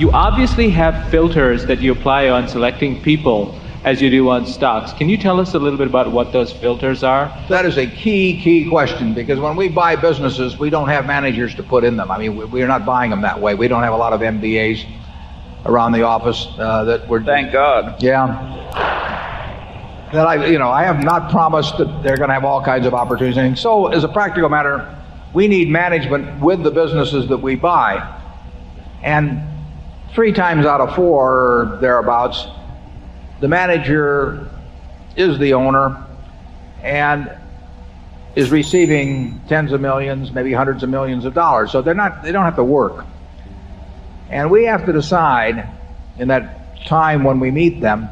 You obviously have filters that you apply on selecting people as you do on stocks. Can you tell us a little bit about what those filters are? That is a key, key question because when we buy businesses, we don't have managers to put in them. I mean, we- are not buying them that way. We don't have a lot of MBAs around the office uh, that we're. Thank God. Yeah. That I, you know, I have not promised that they're going to have all kinds of opportunities. So, as a practical matter, we need management with the businesses that we buy. And three times out of four or thereabouts, the manager is the owner and is receiving tens of millions, maybe hundreds of millions of dollars. So they're not they don't have to work. And we have to decide in that time when we meet them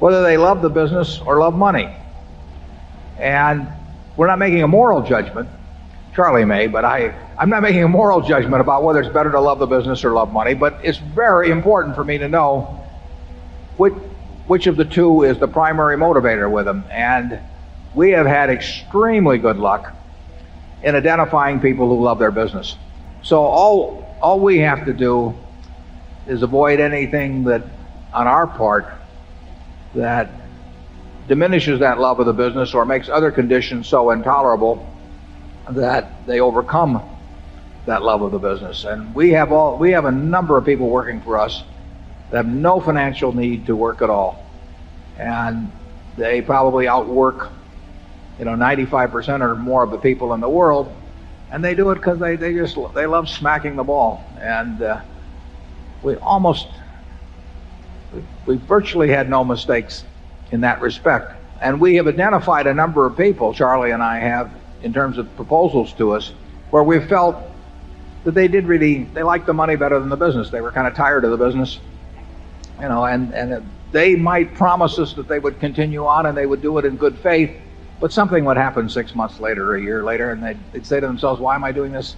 whether they love the business or love money. And we're not making a moral judgment. Charlie may, but I, I'm not making a moral judgment about whether it's better to love the business or love money, but it's very important for me to know which, which of the two is the primary motivator with them. And we have had extremely good luck in identifying people who love their business. So all, all we have to do is avoid anything that, on our part, that diminishes that love of the business or makes other conditions so intolerable that they overcome that love of the business. And we have all we have a number of people working for us that have no financial need to work at all. And they probably outwork, you know, 95% or more of the people in the world. And they do it because they, they just they love smacking the ball. And uh, we almost we virtually had no mistakes in that respect. And we have identified a number of people, Charlie and I have, in terms of proposals to us, where we felt that they did really they liked the money better than the business. They were kind of tired of the business, you know, and and they might promise us that they would continue on and they would do it in good faith, but something would happen six months later, or a year later, and they'd, they'd say to themselves, "Why am I doing this?"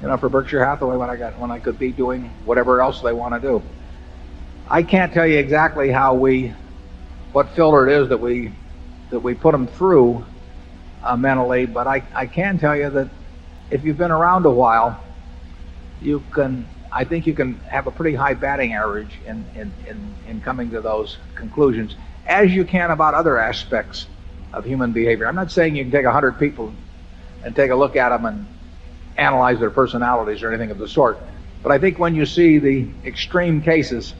You know, for Berkshire Hathaway when I got when I could be doing whatever else they want to do. I can't tell you exactly how we, what filter it is that we, that we put them through uh, mentally, but I, I can tell you that if you've been around a while, you can, I think you can have a pretty high batting average in, in, in, in coming to those conclusions, as you can about other aspects of human behavior. I'm not saying you can take 100 people and take a look at them and analyze their personalities or anything of the sort, but I think when you see the extreme cases,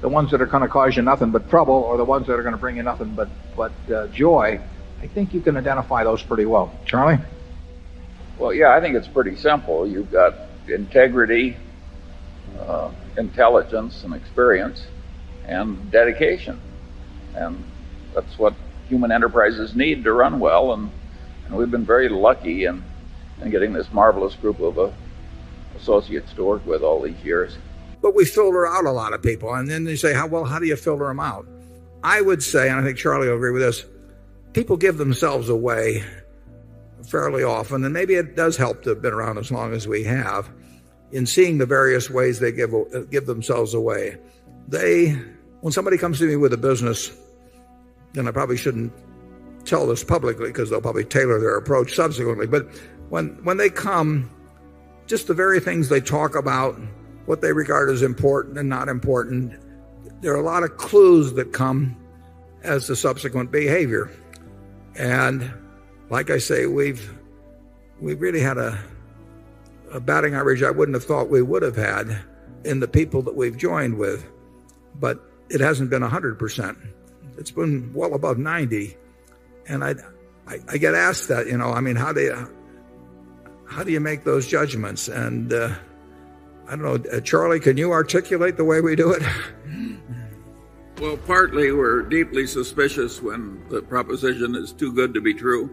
the ones that are going to cause you nothing but trouble or the ones that are going to bring you nothing but, but uh, joy, I think you can identify those pretty well. Charlie? Well, yeah, I think it's pretty simple. You've got integrity, uh, intelligence, and experience, and dedication. And that's what human enterprises need to run well. And, and we've been very lucky in, in getting this marvelous group of uh, associates to work with all these years. But we filter out a lot of people. And then they say, how, well, how do you filter them out? I would say, and I think Charlie will agree with this, people give themselves away fairly often, and maybe it does help to have been around as long as we have in seeing the various ways they give, uh, give themselves away. They, when somebody comes to me with a business, and I probably shouldn't tell this publicly because they'll probably tailor their approach subsequently, but when, when they come, just the very things they talk about, what they regard as important and not important, there are a lot of clues that come as to subsequent behavior. And like I say, we've we've really had a, a batting average I wouldn't have thought we would have had in the people that we've joined with, but it hasn't been 100%. It's been well above 90. And I, I, I get asked that, you know, I mean, how do you, how do you make those judgments? And uh, I don't know, uh, Charlie, can you articulate the way we do it? Well, partly we're deeply suspicious when the proposition is too good to be true.